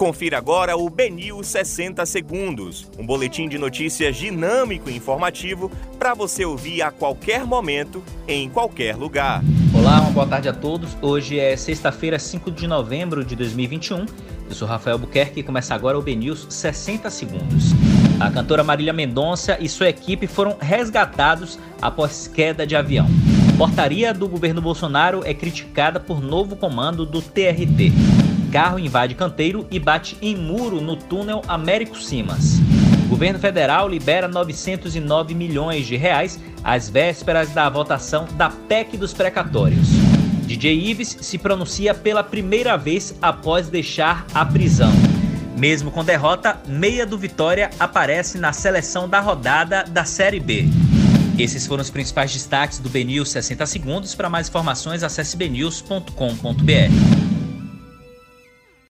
Confira agora o Benil 60 Segundos, um boletim de notícias dinâmico e informativo para você ouvir a qualquer momento, em qualquer lugar. Olá, uma boa tarde a todos. Hoje é sexta-feira, 5 de novembro de 2021. Eu sou Rafael Buquerque e começa agora o BNews 60 Segundos. A cantora Marília Mendonça e sua equipe foram resgatados após queda de avião. Portaria do governo Bolsonaro é criticada por novo comando do TRT. Carro invade canteiro e bate em muro no túnel Américo Simas. O governo federal libera 909 milhões de reais às vésperas da votação da PEC dos precatórios. DJ Ives se pronuncia pela primeira vez após deixar a prisão. Mesmo com derrota, meia do Vitória aparece na seleção da rodada da Série B. Esses foram os principais destaques do BNews 60 segundos. Para mais informações, acesse bnews.com.br.